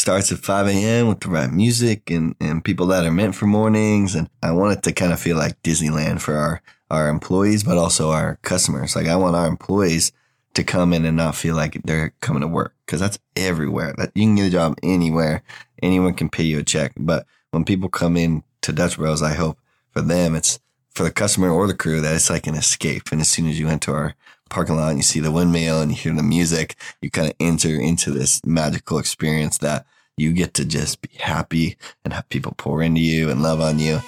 starts at 5 a.m. with the right music and, and people that are meant for mornings. And I want it to kind of feel like Disneyland for our, our employees, but also our customers. Like I want our employees to come in and not feel like they're coming to work because that's everywhere. That you can get a job anywhere. Anyone can pay you a check. But when people come in to Dutch Bros, I hope for them, it's for the customer or the crew that it's like an escape. And as soon as you enter our parking lot and you see the windmill and you hear the music, you kind of enter into this magical experience that you get to just be happy and have people pour into you and love on you.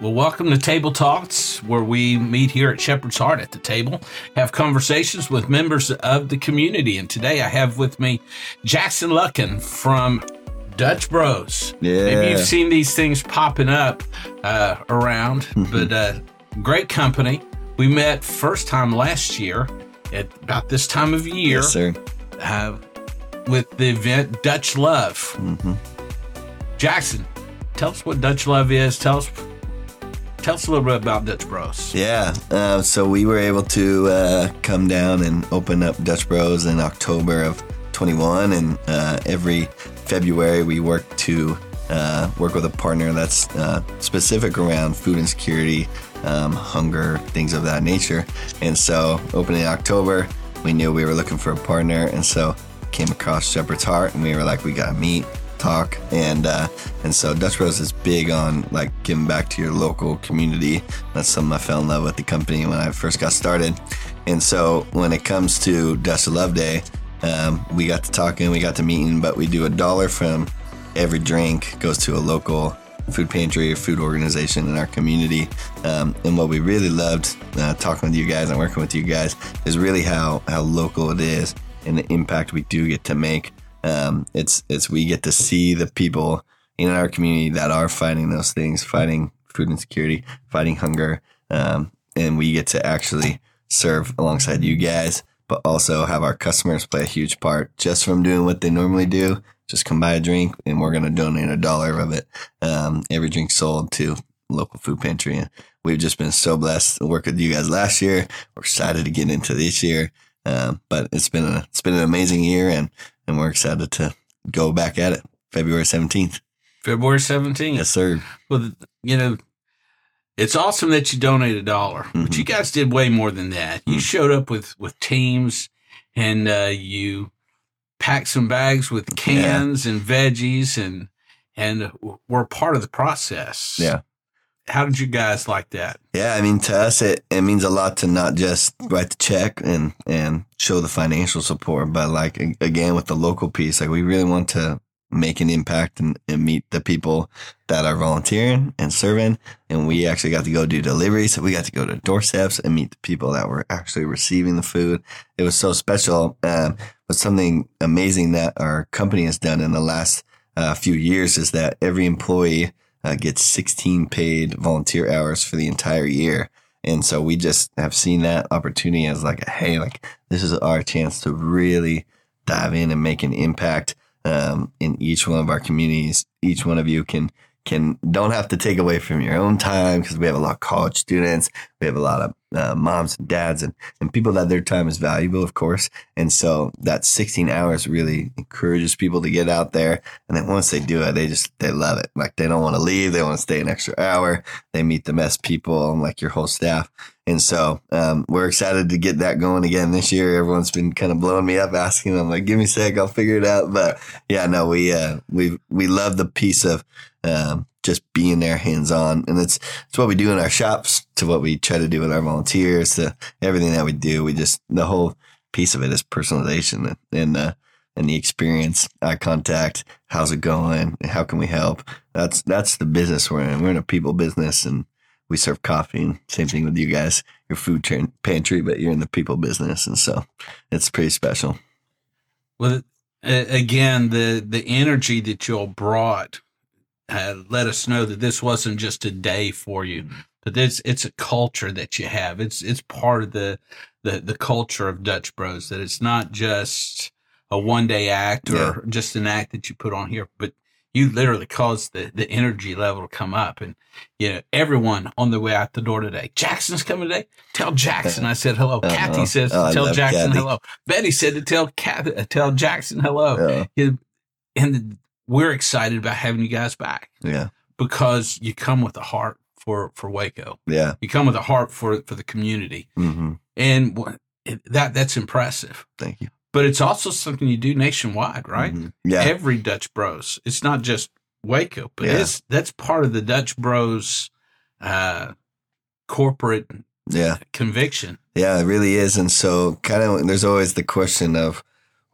Well, welcome to Table Talks, where we meet here at Shepherd's Heart at the table, have conversations with members of the community. And today I have with me Jackson Luckin from Dutch Bros. Yeah. Maybe you've seen these things popping up uh, around, Mm-hmm. but uh, great company. We met first time last year at about this time of year Yes, sir. uh, with the event Dutch Luv. Mhm. Jackson, tell us what Dutch Luv is. Tell us, tell us a little bit about Dutch Bros. Yeah. Uh, so we were able to uh, come down and open up Dutch Bros in October of 21, and uh, every February we work to uh, work with a partner that's uh, specific around food insecurity, um, hunger, things of that nature. And so, opening in October, we knew we were looking for a partner, and so came across Shepherd's Heart, and we were like, we got to meet talk and uh, and so Dutch Bros is big on like giving back to your local community. That's something I fell in love with the company when I first got started. And so when it comes to Dutch Luv Day, um, we got to talking, we got to meeting, but we do a dollar from every drink goes to a local food pantry or food organization in our community. Um, and what we really loved uh, talking with you guys and working with you guys is really how how local it is and the impact we do get to make. Um, it's it's we get to see the people in our community that are fighting those things, fighting food insecurity, fighting hunger, um, and we get to actually serve alongside you guys, but also have our customers play a huge part just from doing what they normally do. Just come buy a drink, and we're going to donate a dollar of it. Um, every drink sold to local food pantry, and we've just been so blessed to work with you guys last year. We're excited to get into this year. Um, but it's been a, it's been an amazing year and, and we're excited to go back at it February 17th. February 17th. Yes, sir. Well, you know, it's awesome that you donate a dollar, but Mhm. you guys did way more than that. You Mm. showed up with, with teams and uh, you packed some bags with cans and veggies and, and were part of the process. Yeah. How did you guys like that? Yeah. I mean, to us, it, it means a lot to not just write the check and, and show the financial support, but like, again, with the local piece, like we really want to make an impact and, and meet the people that are volunteering and serving. And we actually got to go do deliveries. We got to go to doorsteps and meet the people that were actually receiving the food. It was so special. Um, but something amazing that our company has done in the last uh, few years is that every employee uh, gets 16 paid volunteer hours for the entire year. And so we just have seen that opportunity as like, hey, like this is our chance to really dive in and make an impact um, in each one of our communities. Each one of you can can don't have to take away from your own time because we have a lot of college students. We have a lot of uh, moms and dads and, and people that their time is valuable, of course. And so that 16 hours really encourages people to get out there. And then once they do it, they just, they love it. Like they don't want to leave. They want to stay an extra hour. They meet the best people and like your whole staff. And so um, we're excited to get that going again this year. Everyone's been kind of blowing me up, asking. I'm like, give me a sec, I'll figure it out. But yeah, no, we uh, we we love the piece of um, just being there, hands on, and it's it's what we do in our shops, to what we try to do with our volunteers, to everything that we do. We just the whole piece of it is personalization and uh, and the experience, eye contact, how's it going, how can we help? That's that's the business we're in. We're in a people business, and we serve coffee. And same thing with you guys, your food pantry, but you're in the people business, and so it's pretty special. Well, again, the, the energy that y'all brought uh, let us know that this wasn't just a day for you, but it's it's a culture that you have. It's it's part of the the the culture of Dutch Bros. That it's not just a one day act or Yeah. just an act that you put on here, but you literally caused the, the energy level to come up. And, you know, everyone on the way out the door today, Jackson's coming today. Tell Jackson I said hello. Uh-huh. Kathy says, Oh, tell Jackson Kathy. hello. Betty said to tell Kathy, uh, tell Jackson hello. Yeah. You- And we're excited about having you guys back Yeah. because you come with a heart for, for Waco. Yeah. You come with a heart for, for the community. hmm And that, that's impressive. Thank you. But it's also something you do nationwide, right? Mhm. Yeah. every Dutch Bros. It's not just Waco, but Yeah. it's that's part of the Dutch Bros uh, corporate yeah. conviction. Yeah, it really is. And so kind of there's always the question of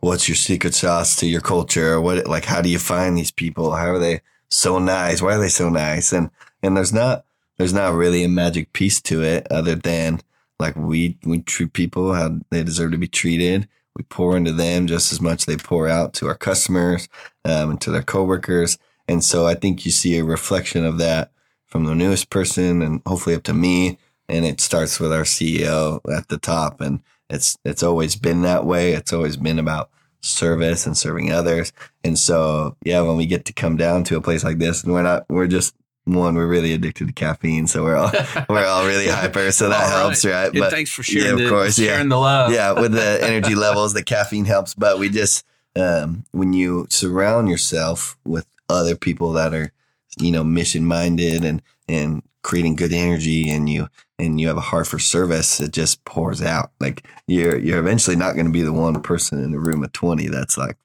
what's your secret sauce to your culture? What like how do you find these people? How are they so nice? Why are they so nice? And and there's not there's not really a magic piece to it other than like we we treat people how they deserve to be treated. We pour into them just as much they pour out to our customers um, and to their coworkers. And so I think you see a reflection of that from the newest person and hopefully up to me and it starts with our CEO at the top and it's it's always been that way it's always been about service and serving others and so yeah when we get to come down to a place like this and we're not we're just one we're really addicted to caffeine so we're all we're all really hyper so that right. helps right And thanks for sharing, yeah, of the, course, yeah. sharing the love. yeah, with the energy levels, the caffeine helps. But we just um, when you surround yourself with other people that are, you know, mission minded and and creating good energy, and you and you have a heart for service, it just pours out. Like you're you're eventually not going to be the one person in the room of twenty that's like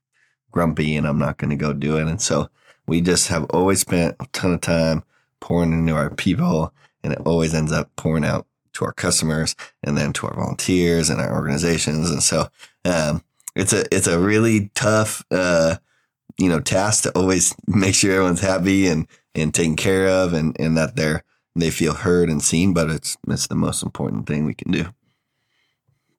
grumpy, and I'm not going to go do it. And so we just have always spent a ton of time pouring into our people, and it always ends up pouring out to our customers and then to our volunteers and our organizations. And so, um, it's a, it's a really tough, uh, you know, task to always make sure everyone's happy and, and taken care of and, and that they're, they feel heard and seen, but it's, it's the most important thing we can do.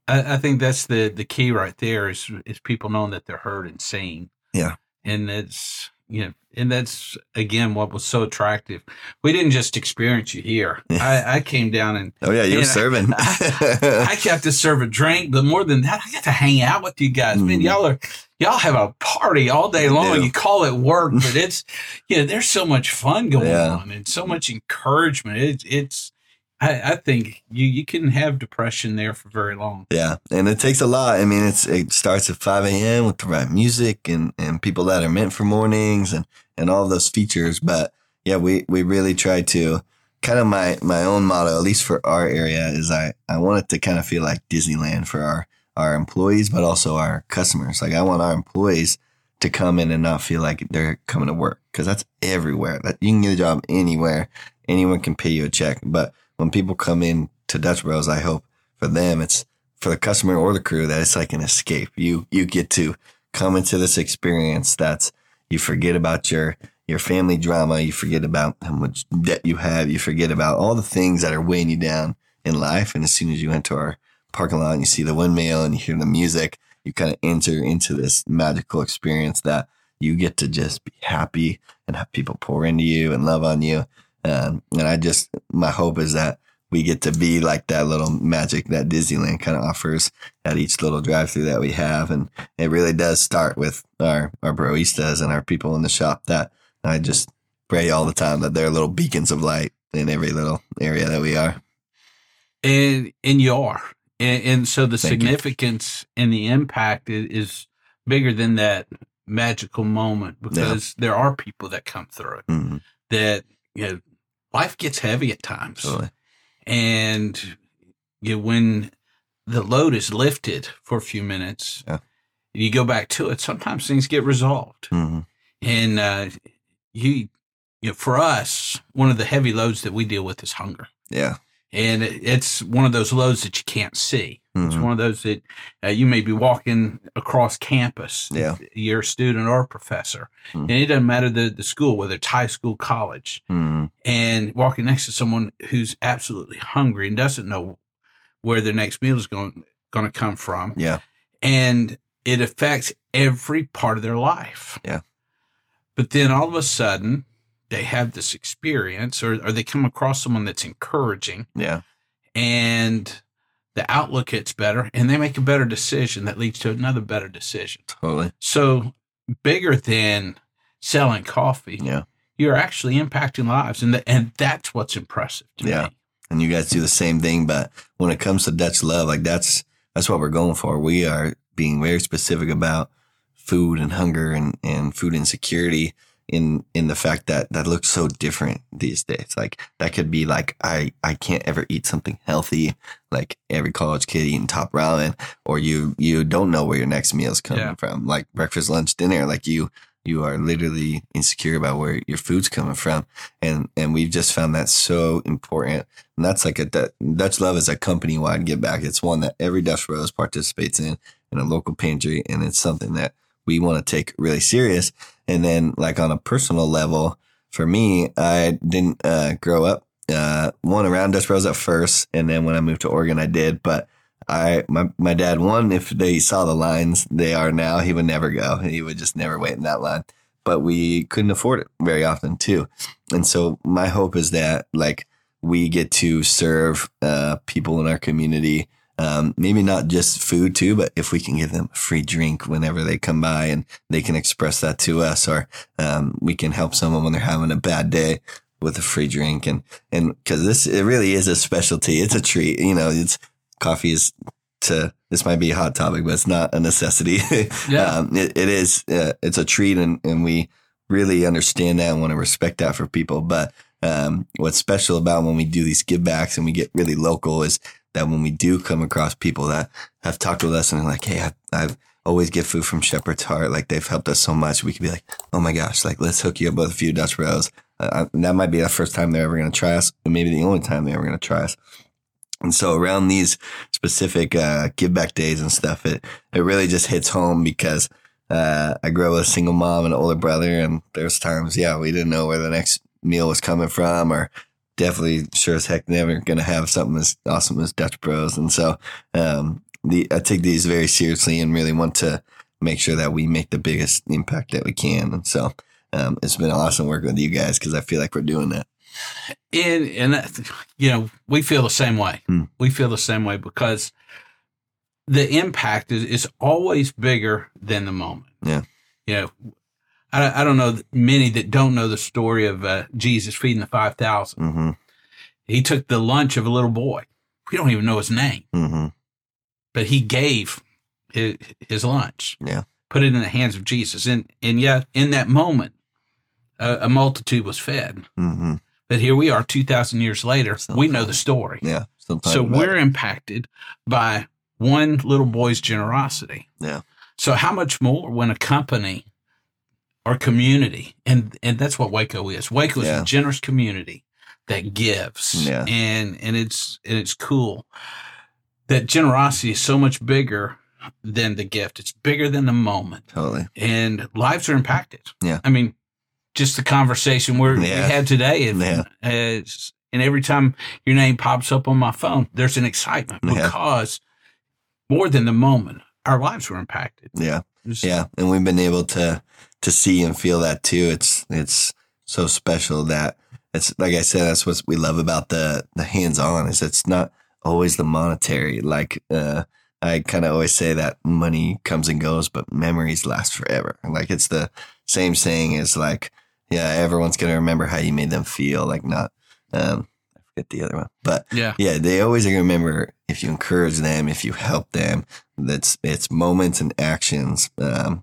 I, I think that's the the key right there is is people knowing that they're heard and seen. Yeah. and that's you know, and that's again what was so attractive. We didn't just experience you here. I, I came down and Oh yeah. You're And I- serving. I got to serve a drink, but more than that, I got to hang out with you guys. Man, Mhm. y'all are y'all have a party all day long. You call it work, but it's you know, there's so much fun going Yeah. on and so much encouragement. It's it's I, I think you you couldn't have depression there for very long. Yeah, and it takes a lot. I mean, it's it starts at five a.m. with the right music and and people that are meant for mornings and and all those features. But yeah, we we really try to kind of my my own motto, at least for our area, is I I want it to kind of feel like Disneyland for our our employees, but also our customers. Like I want our employees to come in and not feel like they're coming to work because that's everywhere. That you can get a job anywhere. Anyone can pay you a check, but when people come in to Dutch Bros, I hope for them it's for the customer or the crew that it's like an escape. You you get to come into this experience that's you forget about your your family drama, you forget about how much debt you have, you forget about all the things that are weighing you down in life. And as soon as you enter our parking lot and you see the windmill and you hear the music, you kind of enter into this magical experience that you get to just be happy and have people pour into you and love on you. Um, and I just, my hope is that we get to be like that little magic that Disneyland kind of offers at each little drive through that we have. And it really does start with our, our broistas and our people in the shop that I just pray all the time that they're little beacons of light in every little area that we are. And and you are. And, and so the Thank you. significance and the impact is, is bigger than that magical moment because there are people that come through it Mhm. that you know life gets heavy at times. Totally. and you when the load is lifted for a few minutes, Yeah. you go back to it. Sometimes things get resolved, Mhm. and uh, you, you know, for us, one of the heavy loads that we deal with is hunger, Yeah. and it, it's one of those loads that you can't see. It's Mhm. one of those that uh, you may be walking across campus. Yeah. You're a student or a professor, Mhm. and it doesn't matter the, the school, whether it's high school, college Mhm. and walking next to someone who's absolutely hungry and doesn't know where their next meal is going going to come from Yeah. and it affects every part of their life Yeah. but then all of a sudden they have this experience or, or they come across someone that's encouraging Yeah. and the outlook gets better and they make a better decision that leads to another better decision Totally. so bigger than selling coffee, Yeah. you're actually impacting lives, and the, and that's what's impressive to Yeah. me. and you guys do the same thing. But when it comes to Dutch Luv, like that's that's what we're going for. We are being very specific about food and hunger and and food insecurity in in the fact that that looks so different these days. Like that could be like I I can't ever eat something healthy, like every college kid eating top ramen, or you you don't know where your next meal is coming Yeah. from, like breakfast, lunch, dinner. Like you you are literally insecure about where your food's coming from, and and we've just found that so important and that's like a Du- Dutch Luv is a company wide give back. It's one that every Dutch Bros participates in in a local pantry, and it's something that we want to take really serious. And then, like on a personal level, for me, I didn't uh, grow up uh, one around Dutch Bros at first, and then when I moved to Oregon, I did. But I my my dad one if they saw the lines they are now, he would never go. He would just never wait in that line. But we couldn't afford it very often too, and so my hope is that like we get to serve uh, people in our community. Um, maybe not just food too, but if we can give them a free drink whenever they come by and they can express that to us, or um, we can help someone when they're having a bad day with a free drink, and and because this it really is a specialty, it's a treat. You know, it's coffee is to this might be a hot topic, but it's not a necessity. Yeah. um, it, it is uh, it's a treat, and and we really understand that and want to respect that for people, but um, what's special about when we do these give backs and we get really local is that when we do come across people that have talked with us and they're like, Hey, I, I've always get food from Shepherd's Heart. Like they've helped us so much. We could be like, Oh my gosh, like let's hook you up with a few Dutch Bros. Uh, that might be the first time they're ever going to try us, and maybe the only time they're ever going to try us. And so around these specific uh, give back days and stuff, it it really just hits home because uh, I grew up with a single mom and an older brother, and there's times, yeah, we didn't know where the next meal was coming from, or definitely sure as heck never going to have something as awesome as Dutch Bros. And so um, the I take these very seriously and really want to make sure that we make the biggest impact that we can. And so um, it's been awesome working with you guys because I feel like we're doing that. And and that, you know, we feel the same way. Hmm. We feel the same way because the impact is, is always bigger than the moment. Yeah. You know, I, I don't know many that don't know the story of uh, Jesus feeding the 5,000. Mm-hmm. He took the lunch of a little boy. We don't even know his name, Mm-hmm. but he gave his, his lunch. Yeah. Put it in the hands of Jesus. And, and yet in that moment, a, a multitude was fed. Mm-hmm. But here we are 2,000 years later. We know the story. Yeah. So we're it. impacted by one little boy's generosity. Yeah. So how much more when a company or community, and and that's what Waco is. Waco is Yeah. a generous community that gives. Yeah. And and it's and it's cool. That generosity is so much bigger than the gift. It's bigger than the moment totally. and lives are impacted. Yeah. I mean, just the conversation we're, Yeah. we had today. And, Yeah. it's- and every time your name pops up on my phone, there's an excitement Yeah. because more than the moment, our lives were impacted. Yeah. Yeah, and we've been able to to see and feel that too. It's it's so special that it's like I said. That's what we love about the the hands on is it's not always the monetary. Like uh, I kind of always say that money comes and goes, but memories last forever. Like it's the same saying as like yeah, everyone's gonna remember how you made them feel. Like not um, Forget the other one, but Yeah. yeah, they always remember if you encourage them, if you help them. That's it's moments and actions um,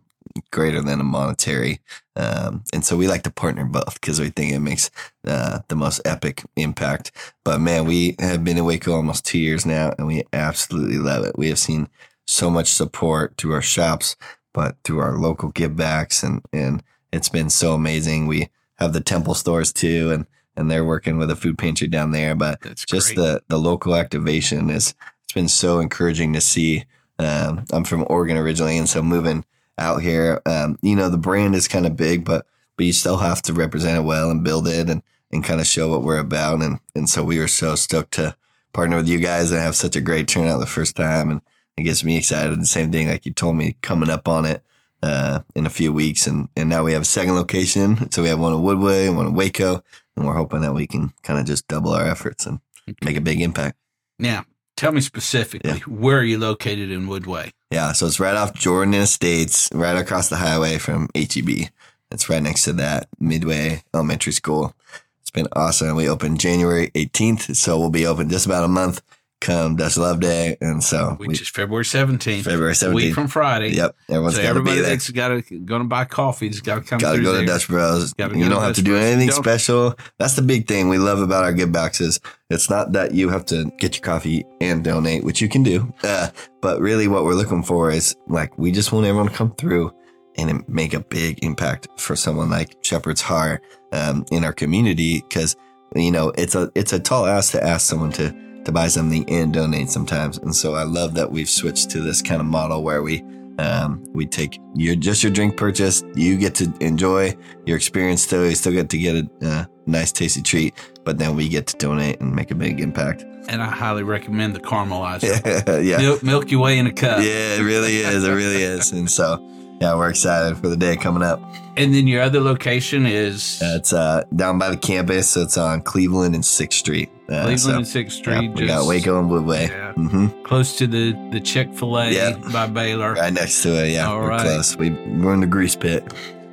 greater than a monetary, um, and so we like to partner both because we think it makes uh, the most epic impact. But man, we have been in Waco almost two years now, and we absolutely love it. We have seen so much support through our shops, but through our local give backs, and and it's been so amazing. We have the temple stores too, and and they're working with a food pantry down there, but That's just great. the the local activation is it's been so encouraging to see. Um, I'm from Oregon originally, and so moving out here, um, you know, the brand is kind of big, but but you still have to represent it well and build it and and kind of show what we're about. And and so we were so stoked to partner with you guys and have such a great turnout the first time, and it gets me excited. The same thing, like you told me, coming up on it uh, in a few weeks, and and now we have a second location. So we have one in Woodway and one in Waco, and we're hoping that we can kind of just double our efforts and make a big impact. Now, tell me specifically, where are you located in Woodway? Yeah, so it's right off Jordan Estates, right across the highway from HEB. It's right next to that Midway Elementary School. It's been awesome. We opened January 18th, so we'll be open just about a month come Dutch Luv Day, and so which we, is February 17th. February a week from Friday. Yep, everyone's so got everybody be there. that's got to going to buy coffee has got to come Got to through go to. Dutch Bros. You don't have to do Bros. anything special. That's the big thing we love about our backs is it's not that you have to get your coffee and donate, which you can do. Uh, but really, what we're looking for is like we just want everyone to come through and make a big impact for someone like Shepherd's Heart um, in our community because you know it's a it's a tall ask to ask someone to to buy something and donate sometimes. And so I love that we've switched to this kind of model where we um, we take your just your drink purchase, you get to enjoy your experience still. You still get to get a uh, nice tasty treat, but then we get to donate and make a big impact. And I highly recommend the caramelizer. yeah. Milk, Milky Way in a cup. Yeah, it really is. It really is. And so, yeah, we're excited for the day coming up. And then your other location is It's uh, down by the campus. So it's on Cleveland and 6th Street. Uh, Cleveland so, and Sixth Street. yeah, we got Waco and Woodway. Yeah. hmm close to the the Chick Fil A Yeah. by Baylor. Right next to it. Yeah, All we're right. close. We, we're in the grease pit.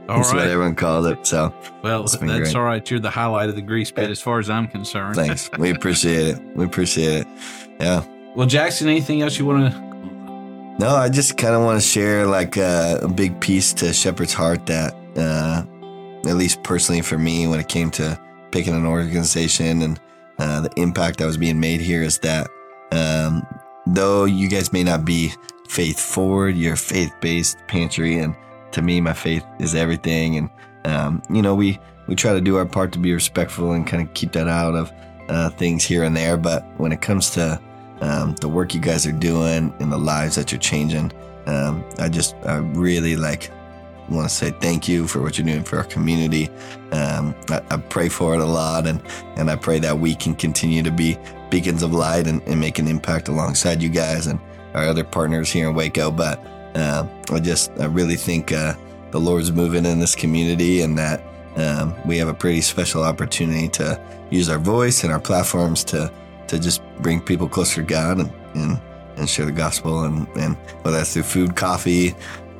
All That's what everyone calls it. So Well, that's great. all right. You're the highlight of the grease pit as far as I'm concerned. thanks. we appreciate it. We appreciate it. Yeah. Well, Jackson, anything else you want to? No, I just kind of want to share like uh, a big piece to Shepherd's Heart that, uh, at least personally for me, when it came to picking an organization and uh, the impact that was being made here, is that um, though you guys may not be faith forward, you're faith based pantry, and to me, my faith is everything. And um, you know, we we try to do our part to be respectful and kind of keep that out of uh, things here and there. But when it comes to um, the work you guys are doing and the lives that you're changing. Um, I just, I really like want to say thank you for what you're doing for our community. Um, I, I pray for it a lot, and and I pray that we can continue to be beacons of light and, and make an impact alongside you guys and our other partners here in Waco. But uh, I just, I really think uh, the Lord's moving in this community, and that um, we have a pretty special opportunity to use our voice and our platforms to to just bring people closer to God and and, and share the gospel and, and whether that's through food, coffee,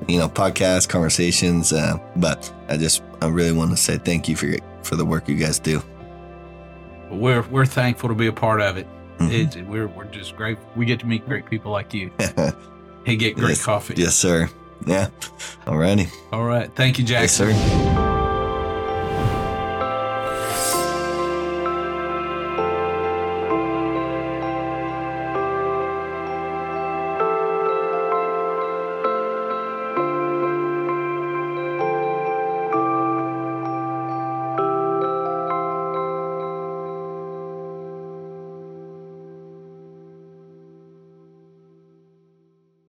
you know, podcasts, conversations. Uh, but I just I really want to say thank you for your, for the work you guys do. We're we're thankful to be a part of it. Mhm. It's, we're we're just great. We get to meet great people like you and get great Yes. coffee. yes, sir. Yeah. Alrighty. All right. Thank you, Jack. Yes, sir.